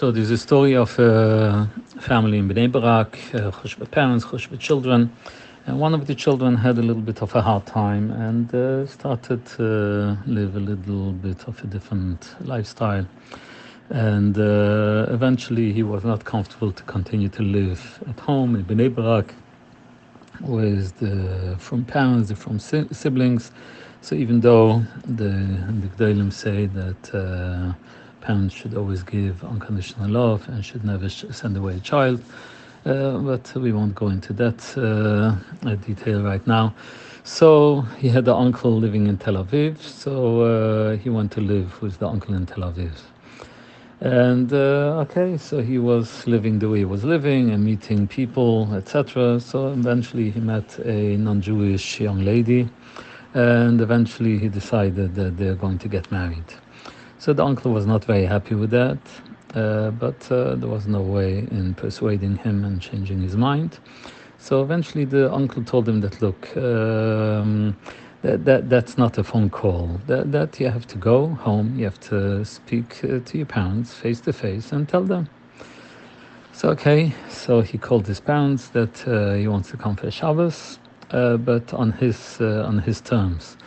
So there's a story of a family in Bnei Barak, uh, parents, children, and one of the children had a little bit of a hard time and uh, started to live a little bit of a different lifestyle. And uh, eventually he was not comfortable to continue to live at home in Bnei Barak with the from parents, from siblings. So even though the the Gdalim say that uh, parents should always give unconditional love and should never send away a child, uh, but we won't go into that uh, detail right now. So he had an uncle living in Tel Aviv, so uh, he went to live with the uncle in Tel Aviv. And uh, okay, so he was living the way he was living and meeting people, etc. So eventually he met a non Jewish young lady, and eventually he decided that they're going to get married. So the uncle was not very happy with that, uh, but uh, there was no way in persuading him and changing his mind. So eventually the uncle told him that, look, um, that, that that's not a phone call. That that you have to go home. You have to speak uh, to your parents face to face and tell them. So okay, so he called his parents that uh, he wants to come for Shabbos, uh, but on his uh, on his terms.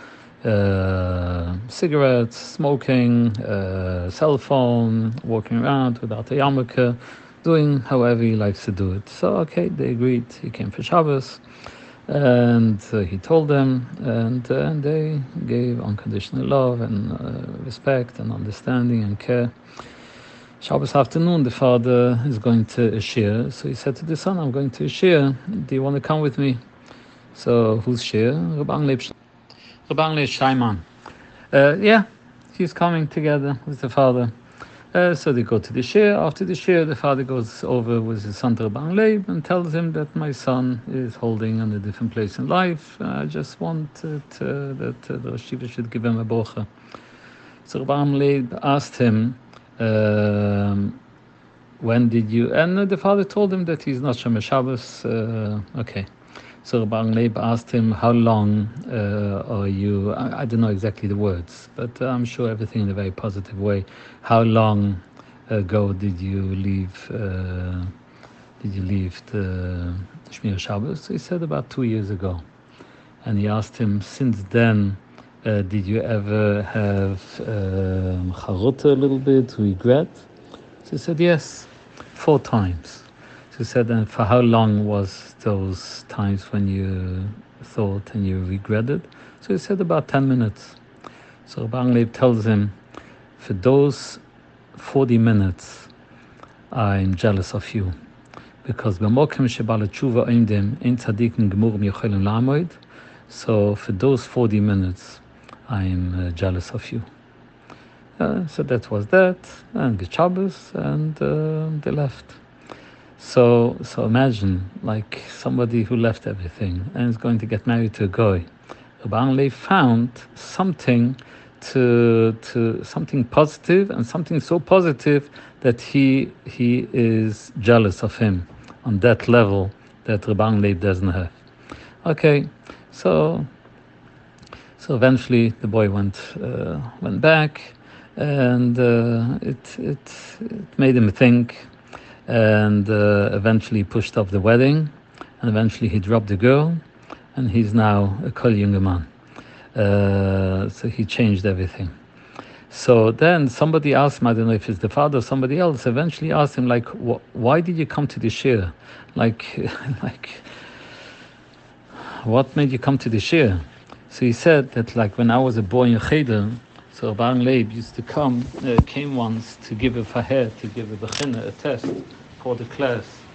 Uh, cigarettes, smoking, uh, cell phone, walking around without a yarmulke, doing however he likes to do it. So okay, they agreed. He came for Shabbos and uh, he told them, and, uh, and they gave unconditional love and uh, respect and understanding and care. Shabbos afternoon, the father is going to a shiur, so he said to the son, "I'm going to a shiur. Do you want to come with me?" So who's shiur? Rabban Leib Steinman. Uh, yeah, he's coming together with the father. Uh, so they go to the shiur. After the shiur, the father goes over with his son to Leib and tells him that my son is holding on a different place in life. I just want uh, that uh, the Rosh should give him a bocha. So Leib asked him, um, when did you? And the father told him that he's not Shomer Shabbos. Uh, okay. So Rabban Leib asked him, How long uh, are you? I, I, don't know exactly the words, but I'm sure everything in a very positive way. How long ago did you leave? Uh, did you leave the Shomer Shabbos? He said about two years ago. And he asked him, Since then, uh, did you ever have um, a little bit, regret? So he said, Yes, four times. So said, and for how long was those times when you thought and you regretted? So he said about 10 minutes. So Leib tells him, for those 40 minutes, I'm jealous of you. Because Bamokim Shibala Chuva in them into Lamoid. so for those 40 minutes, I'm uh, jealous of you. Uh, so that was that, and the Shabbos, and uh, they left. So, so imagine like somebody who left everything and is going to get married to a guy. Rabban Leib found something to to something positive and something so positive that he he is jealous of him on that level that Rabban doesn't have. Okay, so so eventually the boy went uh, went back, and uh, it, it it made him think and uh, eventually pushed off the wedding, and eventually he dropped the girl, and he's now a kol younger man. Uh, so he changed everything. So then somebody asked him, I don't know if it's the father or somebody else, eventually asked him, like, why did you come to the shiur? Like, like, what made you come to the shiur? So he said that, like, when I was a boy in Cheder, so Rabban Leib used to come, uh, came once to give a faher, to give a bechina, a test for the class.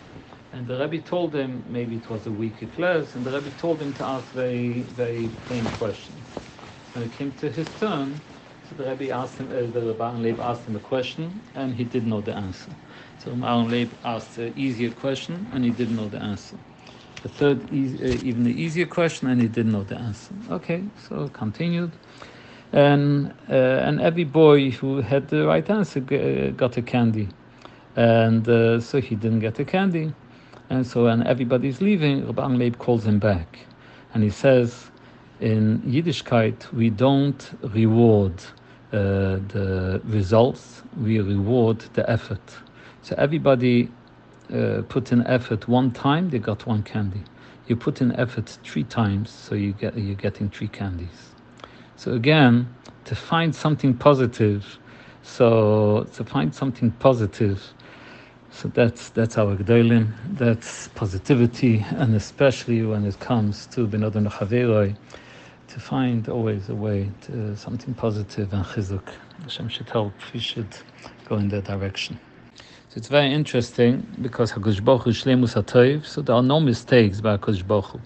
And the Rebbe told him, maybe it was a weaker class, and the Rebbe told him to ask very, very plain questions. When it came to his turn, so the Rebbe asked him, uh, the Rabban Leib asked him a question, and he didn't know the answer. So Rabban Leib asked an easier question, and he didn't know the answer. The third, uh, even the easier question, and he didn't know the answer. Okay, so continued and uh, and every boy who had the right answer uh, got a candy, and uh, so he didn't get a candy, and so when everybody's leaving, Rabban Leib calls him back, and he says, in Yiddishkeit we don't reward uh, the results, we reward the effort. So everybody uh, put in effort one time, they got one candy. You put in effort three times, so you get you're getting three candies. So again, to find something positive, so to find something positive, so that's that's our gedolim, that's positivity, and especially when it comes to benodon chaveroi, to find always a way to something positive and chizuk. Hashem should help. We should go in that direction. So it's very interesting because Hakadosh Baruch Hu Shleimus Hatov. So there are no mistakes by Hakadosh.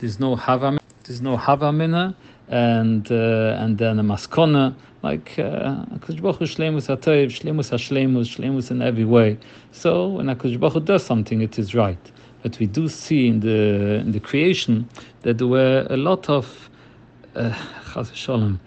There's no hava. There's no havamina and uh, and then a maskona like uh, Hakadosh Baruch Hu Shleimus Hatov, Shleimus Hashleimus, Shleimus in every way. So when Hakadosh Baruch does something, it is right. But we do see in the in the creation that there were a lot of uh, Shalom,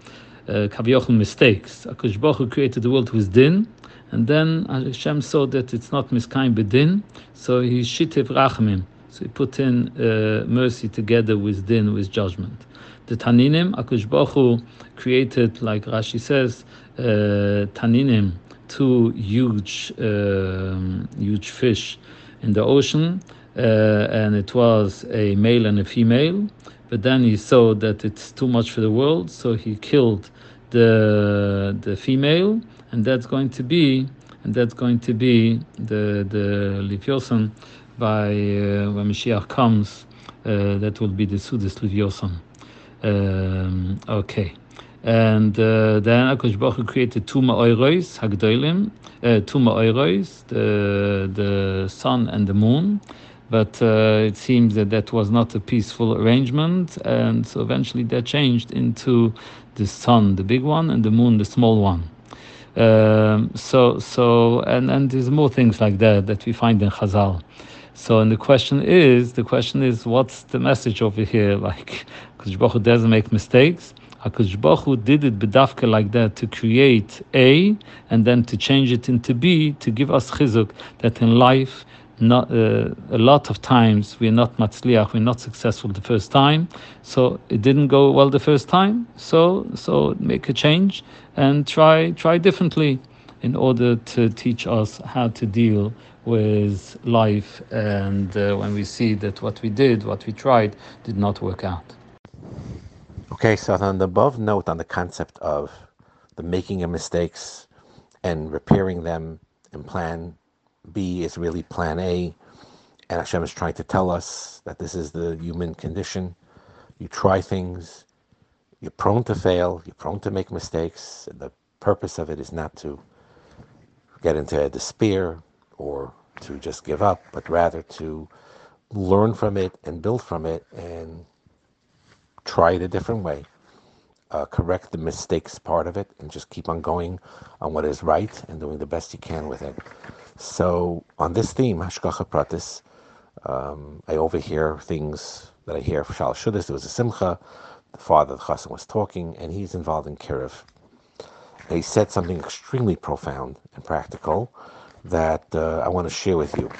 uh, mistakes. Hakadosh created the world with din, and then Hashem saw that it's not miskaim bedin, so he shitiv rachamim. So he put in uh, mercy together with din, with judgment. The Taninim, Akush Baruch created, like Rashi says, uh, Taninim, two huge, um, huge fish in the ocean, uh, and it was a male and a female. But then he saw that it's too much for the world, so he killed the the female and that's going to be and that's going to be the the Liviosan by uh, when Mashiach comes. Uh, that will be the Sudas Liviosan. Um, okay. And uh, then Akash Baruch created two ma'oiros, Hagdolim, uh, two the, the sun and the moon. But uh, it seems that that was not a peaceful arrangement, and so eventually that changed into the sun, the big one, and the moon, the small one. Um, so, so, and, and there's more things like that that we find in Chazal. So, and the question is, the question is, what's the message over here? Like, Hakadosh Baruch doesn't make mistakes. Hakadosh Baruch did it bedafka like that to create A and then to change it into B to give us chizuk that in life not uh, a lot of times we're not matzliach, we're not successful the first time. So it didn't go well the first time. So so make a change and try try differently in order to teach us how to deal with life and uh, when we see that what we did, what we tried, did not work out. Okay, so on the above note on the concept of the making of mistakes and repairing them and plan B is really plan A, and Hashem is trying to tell us that this is the human condition. You try things, you're prone to fail, you're prone to make mistakes. And the purpose of it is not to get into despair or to just give up, but rather to learn from it and build from it and try it a different way. Uh, correct the mistakes part of it and just keep on going on what is right and doing the best you can with it. So on this theme, Hashgacha Pratis, um, I overhear things that I hear for Shal Shudas. There was a Simcha, the father the Chassan was talking, and he's involved in Kiruv. And he said something extremely profound and practical that uh, I want to share with you.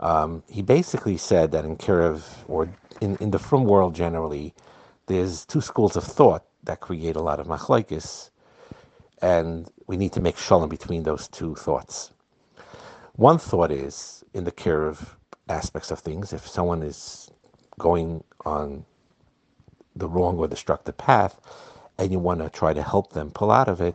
Um, he basically said that in Kiruv, or in, in the frum world generally, there's two schools of thought that create a lot of machlaikis, and we need to make shalom between those two thoughts. One thought is in the kiruv aspects of things, if someone is going on the wrong or destructive path and you want to try to help them pull out of it,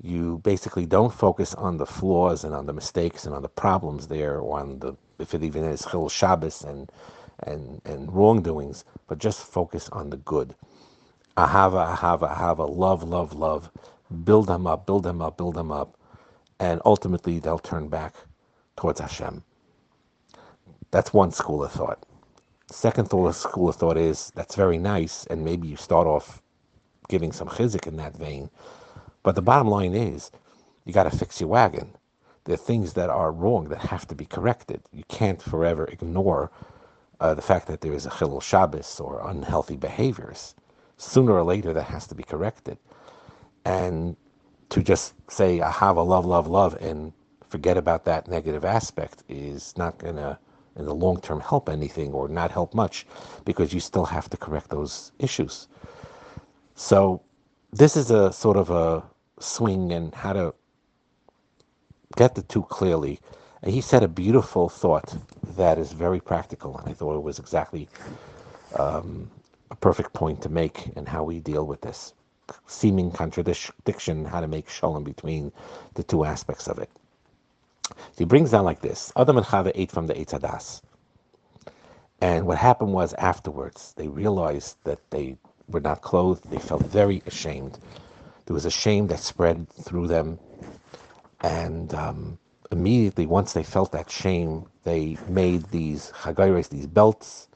you basically don't focus on the flaws and on the mistakes and on the problems there or on the if it even is chil Shabbos and and and wrongdoings, but just focus on the good. Ahava, ahava, ahava, love, love, love. Build them up, build them up, build them up, and ultimately they'll turn back towards Hashem. That's one school of thought. Second thought, school of thought is that's very nice, and maybe you start off giving some chizuk in that vein. But the bottom line is, you got to fix your wagon. Are things that are wrong that have to be corrected. You can't forever ignore uh, the fact that there is a chilul Shabbos or unhealthy behaviors. Sooner or later, that has to be corrected. And to just say, I have a love, love, love, and forget about that negative aspect is not going to, in the long term, help anything or not help much because you still have to correct those issues. So, this is a sort of a swing and how to get the two clearly And he said a beautiful thought that is very practical, and I thought it was exactly um, a perfect point to make in how we deal with this seeming contradiction, how to make shalom between the two aspects of it. So he brings down like this Adam and Chava ate from the Eitz Hadas. And what happened was afterwards, they realized that they were not clothed. They felt very ashamed. There was a shame that spread through them. And um, immediately, once they felt that shame, they made these chagayres, these belts.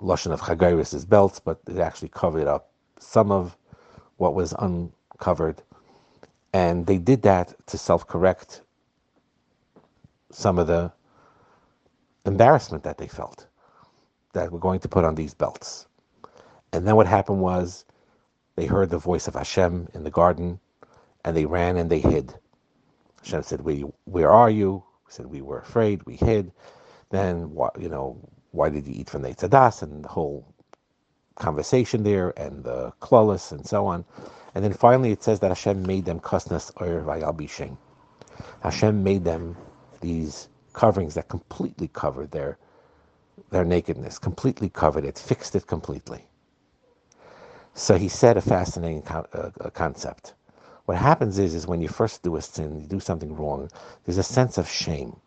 Lashon of chagayres is belts, but it actually covered up some of what was uncovered. And they did that to self correct some of the embarrassment that they felt that we're going to put on these belts. And then what happened was they heard the voice of Hashem in the garden and they ran and they hid. Hashem said, we, Where are you? We said, We were afraid, we hid. Then, you know, why did you eat from the Tzadas? And the whole conversation there and the klolis and so on. And then finally it says that Hashem made them kasnas or vayal bishem. Hashem made them these coverings that completely covered their their nakedness, completely covered it, fixed it completely. So he said a fascinating uh, concept. What happens is, is when you first do a sin, you do something wrong, there's a sense of shame.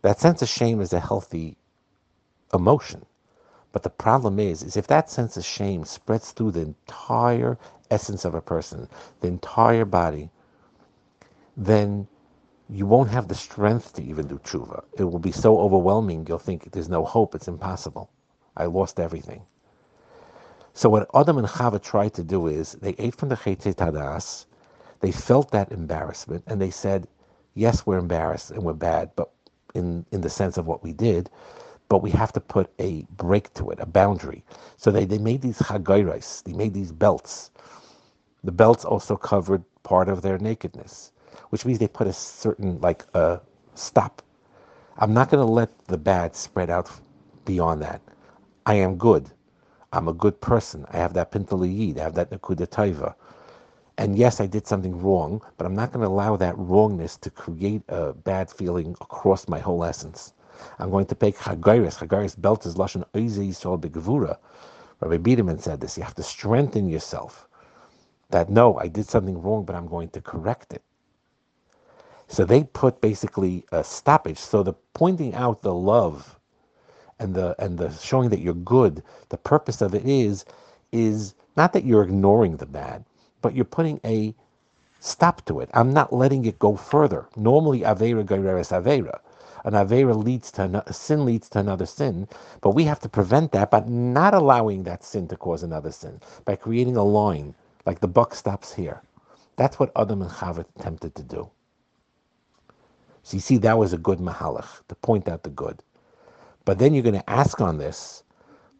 That sense of shame is a healthy emotion. But the problem is, is if that sense of shame spreads through the entire essence of a person, the entire body, then you won't have the strength to even do tshuva. It will be so overwhelming, you'll think there's no hope, it's impossible. I lost everything. So what Adam and Chava tried to do is they ate from the Chetze Tadas, they felt that embarrassment, and they said, yes, we're embarrassed and we're bad, but in, in the sense of what we did, but we have to put a break to it, a boundary. So they, they made these chagairais, they made these belts. The belts also covered part of their nakedness which means they put a certain like a uh, stop. I'm not going to let the bad spread out beyond that. I am good. I'm a good person. I have that pintaliyid. I have that nakuda taiva. And yes, I did something wrong, but I'm not going to allow that wrongness to create a bad feeling across my whole essence. I'm going to take chagairis. Chagairis belt is lashon oize yisrael begevura. Rabbi Biederman said this. You have to strengthen yourself. That no, I did something wrong, but I'm going to correct it. So they put basically a stoppage. So the pointing out the love and the and the showing that you're good, the purpose of it is is not that you're ignoring the bad, but you're putting a stop to it. I'm not letting it go further. Normally avera gereres avera. An avera leads to a sin leads to another sin, but we have to prevent that by not allowing that sin to cause another sin by creating a line like the buck stops here. That's what Adam and Chava attempted to do. So you see, that was a good mahalach to point out the good. But then you're going to ask on this,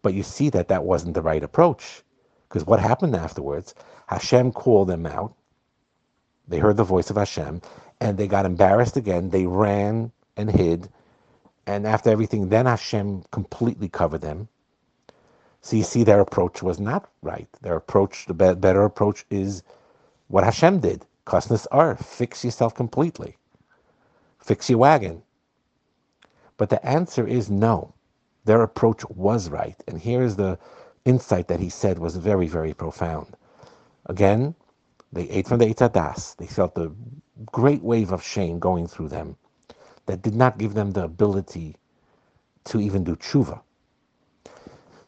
but you see that that wasn't the right approach. Because what happened afterwards? Hashem called them out. They heard the voice of Hashem, and they got embarrassed again. They ran and hid. And after everything, then Hashem completely covered them. So you see, their approach was not right. Their approach, the better approach is what Hashem did. Kasnas are, fix yourself completely fix your wagon. But the answer is no. Their approach was right. And here's the insight that he said was very, very profound. Again, they ate from the Eitz Hadas. They felt a great wave of shame going through them that did not give them the ability to even do tshuva.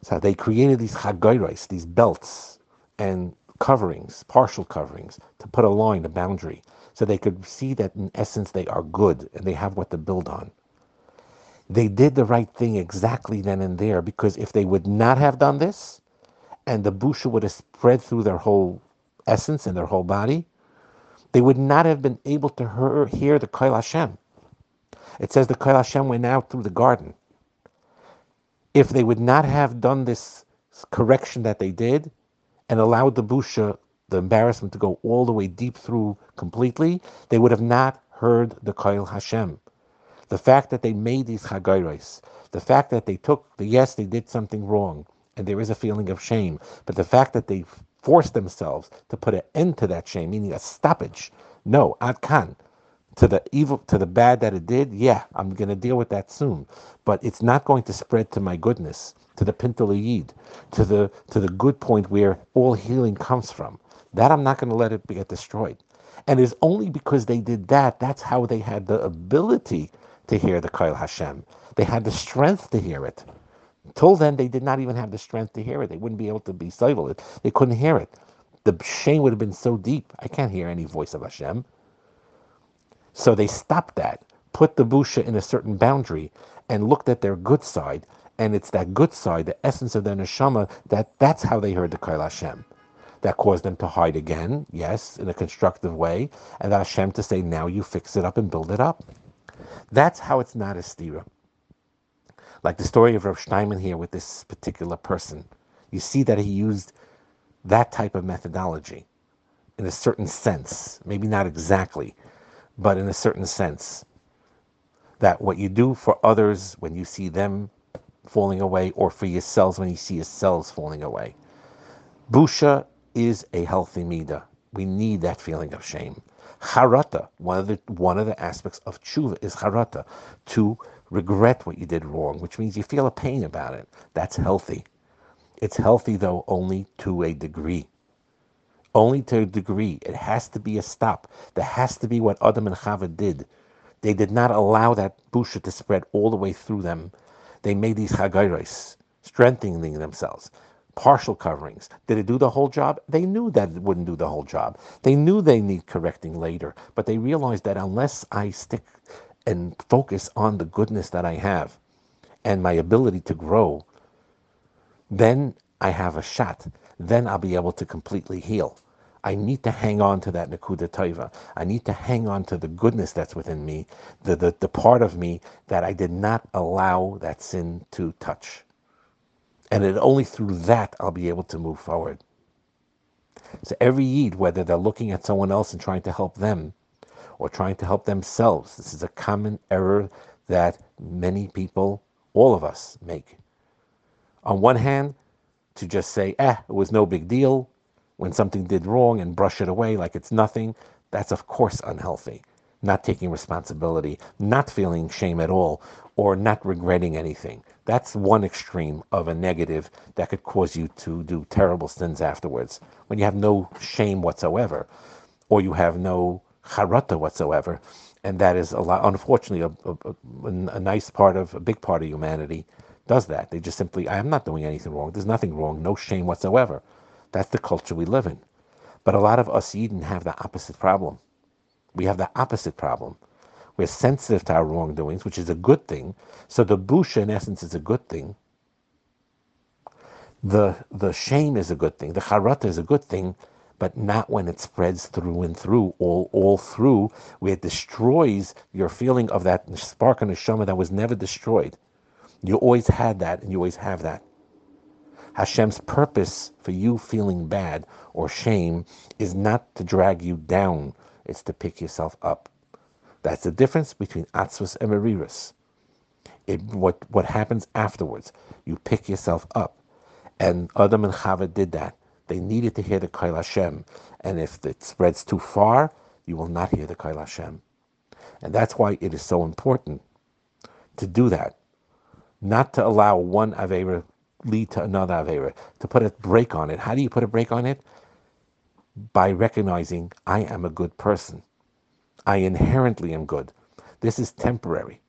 So they created these chagoiros, these belts and coverings, partial coverings, to put a line, a boundary, so they could see that in essence they are good and they have what to build on. They did the right thing exactly then and there because if they would not have done this, and the busha would have spread through their whole essence and their whole body, they would not have been able to hear the Kol Hashem. It says the Kol Hashem went out through the garden. If they would not have done this correction that they did and allowed the busha the embarrassment to go all the way deep through completely, they would have not heard the Kol Hashem. The fact that they made these chagayros, the fact that they took the yes, they did something wrong, and there is a feeling of shame, but the fact that they forced themselves to put an end to that shame, meaning a stoppage. No, ad kan. to the evil to the bad that it did yeah i'm going to deal with that soon but it's not going to spread to my goodness to the pintalayid to the to the good point where all healing comes from that i'm not going to let it get destroyed and it's only because they did that that's how they had the ability to hear the Kol Hashem. They had the strength to hear it. Till then, they did not even have the strength to hear it. They wouldn't be able to be civil. They couldn't hear it. The shame would have been so deep. I can't hear any voice of Hashem. So they stopped that, put the busha in a certain boundary, and looked at their good side. And it's that good side, the essence of their neshama, that that's how they heard the Kol Hashem. That caused them to hide again, yes, in a constructive way, and that Hashem to say, now you fix it up and build it up. That's how it's not a stira. Like the story of Rav Steinman here with this particular person. You see that he used that type of methodology in a certain sense, maybe not exactly, but in a certain sense. That what you do for others when you see them falling away, or for yourselves when you see yourselves falling away. Busha is a healthy midah. We need that feeling of shame. Charata, one of the one of the aspects of tshuva is charata, to regret what you did wrong, which means you feel a pain about it. That's healthy. It's healthy though only to a degree. Only to a degree. It has to be a stop. There has to be what Adam and Chava did. They did not allow that busha to spread all the way through them. They made these chagayros, strengthening themselves partial coverings. Did it do the whole job? They knew that it wouldn't do the whole job. They knew they need correcting later, but they realized that unless I stick and focus on the goodness that I have and my ability to grow, then I have a shot. Then I'll be able to completely heal. I need to hang on to that Nakuda Taiva. I need to hang on to the goodness that's within me, the, the, the part of me that I did not allow that sin to touch. And it only through that I'll be able to move forward. So every Yid, whether they're looking at someone else and trying to help them or trying to help themselves, this is a common error that many people, all of us, make. On one hand, to just say, eh, it was no big deal when something did wrong and brush it away like it's nothing, that's of course unhealthy. Not taking responsibility, not feeling shame at all, or not regretting anything. That's one extreme of a negative that could cause you to do terrible sins afterwards. When you have no shame whatsoever, or you have no charata whatsoever, and that is a lot. Unfortunately, a, a, a, nice part of a big part of humanity does that. They just simply, I am not doing anything wrong. There's nothing wrong. No shame whatsoever. That's the culture we live in. But a lot of us Eden have the opposite problem. We have the opposite problem. We're sensitive to our wrongdoings, which is a good thing. So the busha, in essence, is a good thing. The the shame is a good thing. The charata is a good thing, but not when it spreads through and through, all all through, where it destroys your feeling of that spark and neshama that was never destroyed. You always had that, and you always have that. Hashem's purpose for you feeling bad or shame is not to drag you down, it's to pick yourself up. That's the difference between atzvus and merirus. It, what, what happens afterwards, you pick yourself up. And Adam and Chava did that. They needed to hear the Kol Hashem. And if it spreads too far, you will not hear the Kol Hashem. And that's why it is so important to do that. Not to allow one Avera lead to another Avera, to put a break on it. How do you put a break on it? By recognizing I am a good person. I inherently am good. This is temporary.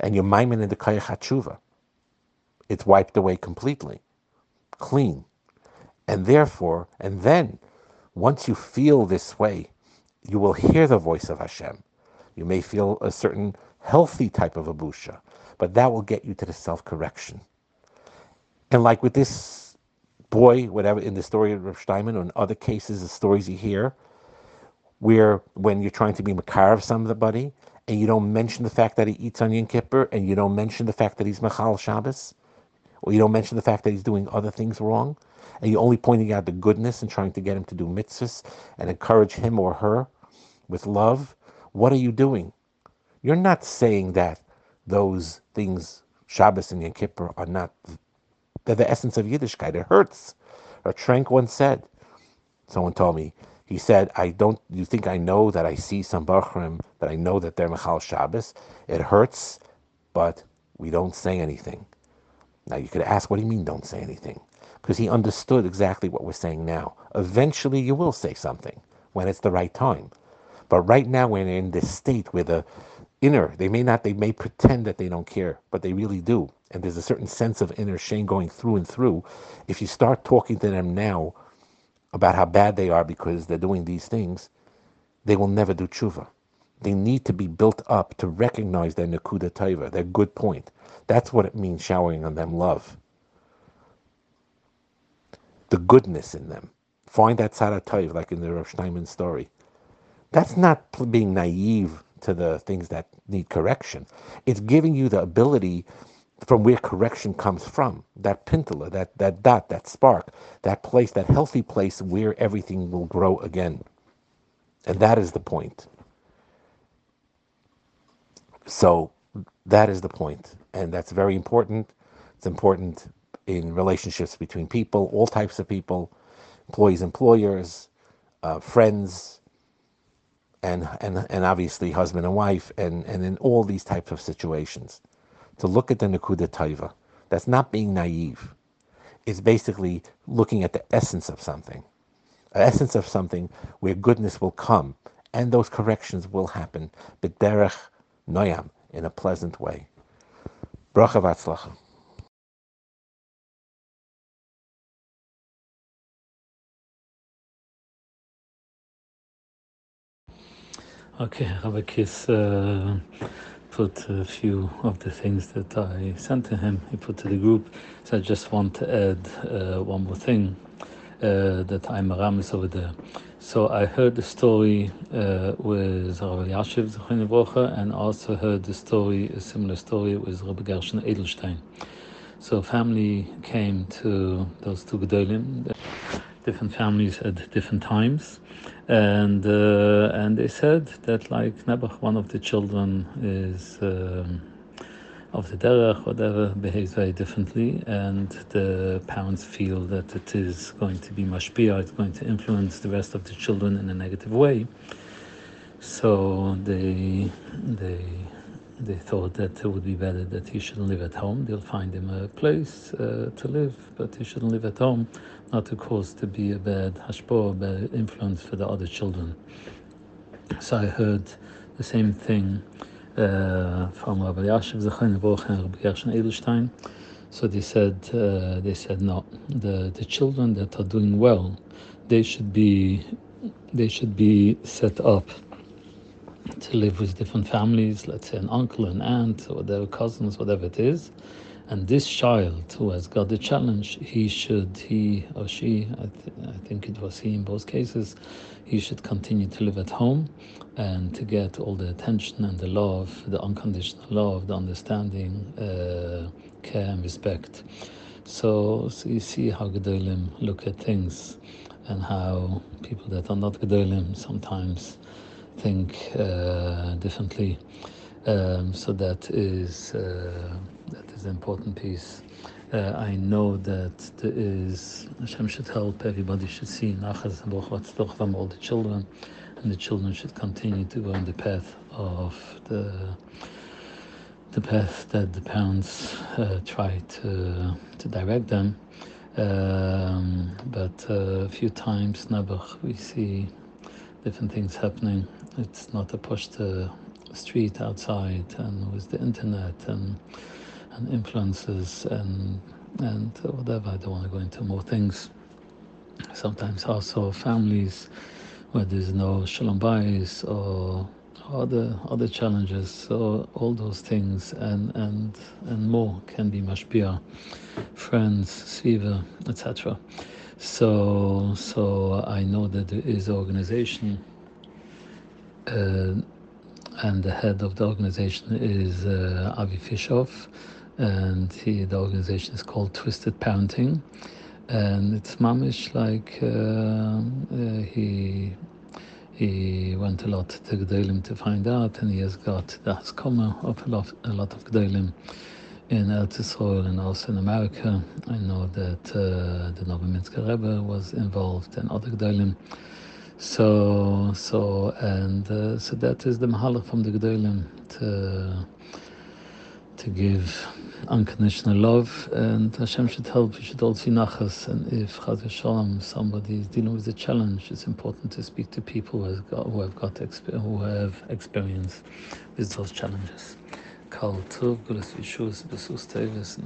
And your maimin in the kayach hatshuva, it's wiped away completely, clean. And therefore, and then, once you feel this way, you will hear the voice of Hashem. You may feel a certain healthy type of abusha, but that will get you to the self-correction. And like with this boy, whatever, in the story of Rav Steinman or in other cases, the stories you hear, where when you're trying to be makar of somebody and you don't mention the fact that he eats on Yom Kippur and you don't mention the fact that he's Machal Shabbos, or you don't mention the fact that he's doing other things wrong, and you're only pointing out the goodness and trying to get him to do mitzvahs and encourage him or her with love, what are you doing? You're not saying that those things, Shabbos and Yom Kippur, are not, they're the essence of Yiddishkeit. It hurts. A Trank once said, someone told me, He said, I don't, you think I know that I see some Bachrim, that I know that they're Mechal Shabbos? It hurts, but we don't say anything. Now you could ask, what do you mean don't say anything? Because he understood exactly what we're saying now. Eventually you will say something when it's the right time. But right now we're in this state where the inner, they may not, they may pretend that they don't care, but they really do. And there's a certain sense of inner shame going through and through. If you start talking to them now about how bad they are because they're doing these things, they will never do tshuva. They need to be built up to recognize their nakuda taiva, their good point. That's what it means showering on them love. The goodness in them. Find that tzara taiv, like in the Rav Steinman story. That's not being naive to the things that need correction. It's giving you the ability from where correction comes from. That pintala, that, that dot, that spark, that place, that healthy place where everything will grow again. And that is the point. So that is the point, and that's very important. It's important in relationships between people, all types of people, employees, employers, uh, friends, and, and and obviously husband and wife, and, and in all these types of situations. To look at the Nakuda Taiva. That's not being naive. It's basically looking at the essence of something. An essence of something where goodness will come and those corrections will happen. B'derech noyam, in a pleasant way. Bracha v'atzlacha. Okay, Rabbi Kiss uh, put a few of the things that I sent to him. He put to the group. So I just want to add uh, one more thing uh, that I'm Aramis over there. So I heard the story uh, with Rav Elyashiv and also heard the story, a similar story with Rabbi Gershon Edelstein. So family came to those two Gedolim, different families at different times, and uh, and they said that like Nebuch, one of the children is. Um, of the derech, whatever, behaves very differently, and the parents feel that it is going to be mashpia, it's going to influence the rest of the children in a negative way. So they they they thought that it would be better that he shouldn't live at home. They'll find him a place uh, to live, but he shouldn't live at home, not to cause to be a bad hashpah, bad influence for the other children. So I heard the same thing uh, from Rav Elyashiv Zechon and Rabbi Gershon Edelstein. So they said, uh, they said no. The the children that are doing well, they should be, they should be set up to live with different families. Let's say an uncle, an aunt, or their cousins, whatever it is. And this child who has got the challenge, he should, he or she, I, th- I think it was he in both cases, he should continue to live at home and to get all the attention and the love, the unconditional love, the understanding, uh, care and respect. So, so you see how Gedolim look at things and how people that are not Gedolim sometimes think uh, differently. Um, so that is uh, that is an important piece. Uh, I know that there is Hashem should help. Everybody should see Nachas and all the children, and the children should continue to go in the path of the the path that the parents uh, try to to direct them. Um, but uh, a few times, Nabuch, we see different things happening. It's not a push to street outside and with the internet and and influences and and whatever. I don't want to go into more things. Sometimes also families where there's no shalom bayis or other other challenges. So all those things and and and more can be mashpia, friends, sviva, etc. So so I know that there is organization. Uh, and the head of the organization is uh, Avi Fishoff, and he, the organization is called Twisted Parenting, and it's mamish like uh, he he went a lot to Gdelim to find out, and he has got the Haskoma of a lot, a lot of Gdelim in Eretz Yisrael and also in America. I know that uh, the Novominsker Rebbe was involved and other Gdelim. So, so, and uh, so that is the mahalach from the Gedolim to to give unconditional love, and Hashem should help. We should all see nachas. And if Chaz Shalom, somebody is dealing with a challenge, it's important to speak to people who have got, who have got who have experience with those challenges. Kal Tov, Gulas Yishus, Besus Tevis,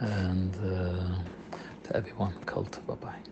and uh, to everyone, Kal Tov, bye bye.